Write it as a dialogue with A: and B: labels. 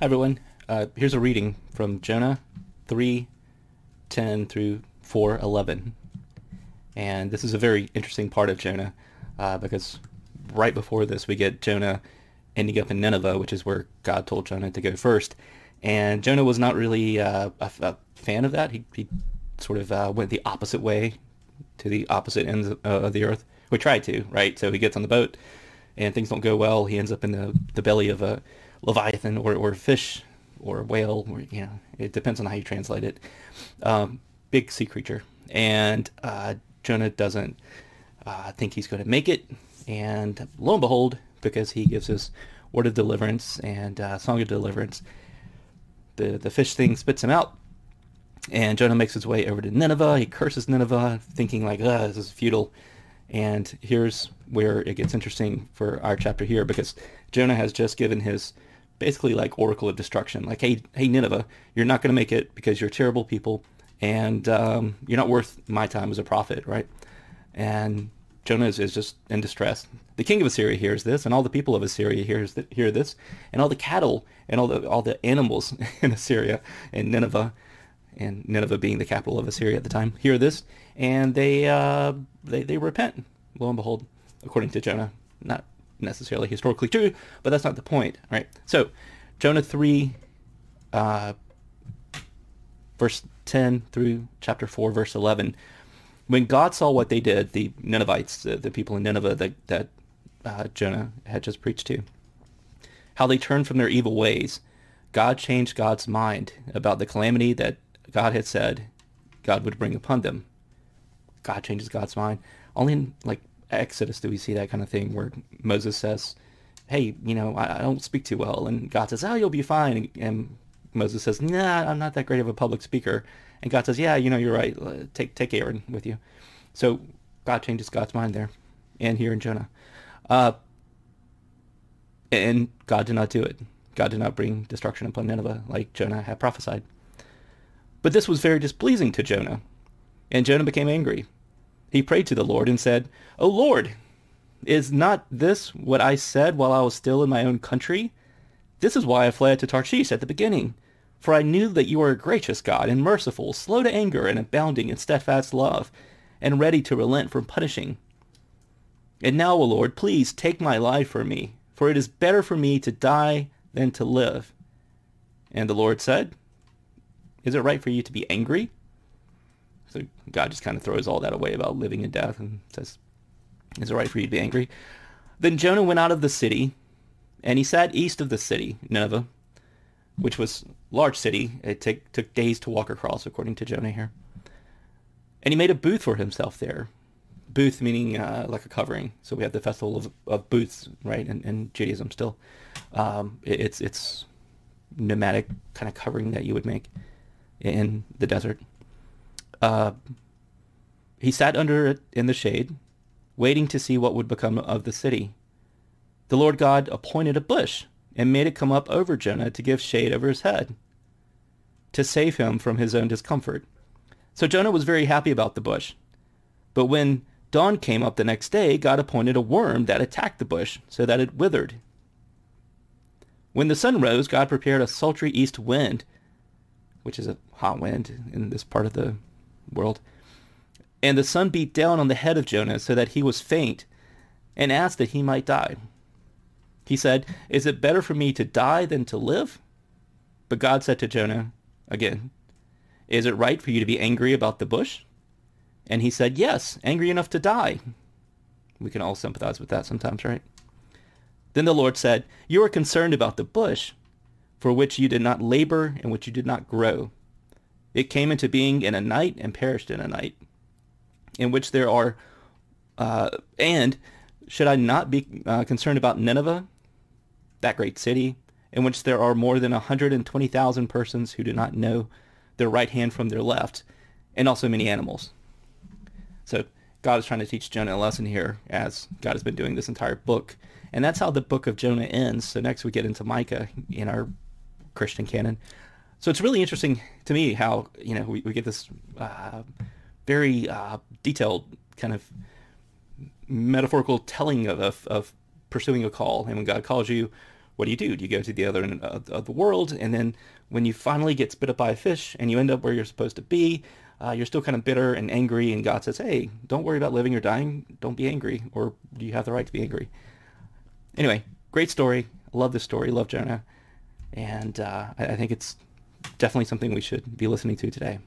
A: Hi everyone. Uh, here's a reading from Jonah 3, 10 through 4, 11. And this is a very interesting part of Jonah uh, because right before this we get Jonah ending up in Nineveh, which is where God told Jonah to go first. And Jonah was not really uh, a, a, fan of that. He, he sort of uh, went the opposite way to the opposite ends of, uh, of the earth. We tried to, right? So he gets on the boat and things don't go well. He ends up in the, the belly of a leviathan or, or fish or whale, or, you know, it depends on how you translate it. Um, big sea creature. And uh, Jonah doesn't uh, think he's going to make it. And lo and behold, because he gives his word of deliverance and uh, song of deliverance, the, the fish thing spits him out. And Jonah makes his way over to Nineveh. He curses Nineveh, thinking like, this is futile. And here's where it gets interesting for our chapter here, because Jonah has just given his basically like oracle of destruction. Like, hey, hey Nineveh, you're not going to make it because you're terrible people, and um, you're not worth my time as a prophet, right? And Jonah is, is, just in distress. The king of Assyria hears this, and all the people of Assyria hears hear this, and all the cattle and all the all the animals in Assyria and Nineveh, and Nineveh being the capital of Assyria at the time, hear this, and they uh, they they repent. Lo and behold, according to Jonah, not necessarily historically true, but that's not the point, right? So, Jonah 3, uh, verse 10 through chapter 4, verse 11. When God saw what they did, the Ninevites, the, the people in Nineveh that, that uh, Jonah had just preached to, how they turned from their evil ways, God changed God's mind about the calamity that God had said God would bring upon them. God changes God's mind. Only in like Exodus do we see that kind of thing where Moses says, "Hey, you know, I, I don't speak too well," and God says, "Oh, you'll be fine," and, Moses says, "Nah, I'm not that great of a public speaker," and God says, "Yeah, you know, you're right. Take take Aaron with you." So God changes God's mind there, and here in Jonah, uh, and God did not do it. God did not bring destruction upon Nineveh like Jonah had prophesied. But this was very displeasing to Jonah, and Jonah became angry he prayed to the Lord and said, O Lord, is not this what I said while I was still in my own country? This is why I fled to Tarshish at the beginning, for I knew that you are a gracious God and merciful, slow to anger and abounding in steadfast love, and ready to relent from punishing. And now, O Lord, please take my life from me, for it is better for me to die than to live. And the Lord said, Is it right for you to be angry? So God just kind of throws all that away about living and death and says, is it right for you to be angry? Then Jonah went out of the city, and he sat east of the city, Nineveh, which was a large city. It take, took days to walk across, according to Jonah here. And he made a booth for himself there. Booth meaning uh, like a covering. So we have the festival of, of booths, right, in, in Judaism still. Um, it, it's it's nomadic kind of covering that you would make in the desert uh, he sat under it in the shade, waiting to see what would become of the city. The Lord God appointed a bush and made it come up over Jonah to give shade over his head, to save him from his own discomfort. So Jonah was very happy about the bush. But when dawn came up the next day, God appointed a worm that attacked the bush so that it withered. When the sun rose, God prepared a sultry east wind, which is a hot wind in this part of the world. And the sun beat down on the head of Jonah so that he was faint and asked that he might die. He said, Is it better for me to die than to live? But God said to Jonah again, Is it right for you to be angry about the bush? And he said, Yes, angry enough to die. We can all sympathize with that sometimes, right? Then the Lord said, You are concerned about the bush, for which you did not labor and which you did not grow. It came into being in a night and perished in a night, in which there are, uh, and should I not be uh, concerned about Nineveh, that great city, in which there are more than 120,000 persons who do not know their right hand from their left, and also many animals. So God is trying to teach Jonah a lesson here, as God has been doing this entire book. And that's how the book of Jonah ends. So next we get into Micah in our Christian canon. So it's really interesting to me how you know we, we get this uh, very uh, detailed kind of metaphorical telling of, of, of pursuing a call, and when God calls you what do you do? Do you go to the other end of, the world? And then when you finally get spit up by a fish and you end up where you're supposed to be, uh, you're still kind of bitter and angry. And God says, hey, don't worry about living or dying. Don't be angry. Or do you have the right to be angry? Anyway, great story. Love this story. Love Jonah. And uh, I, I think it's definitely something we should be listening to today.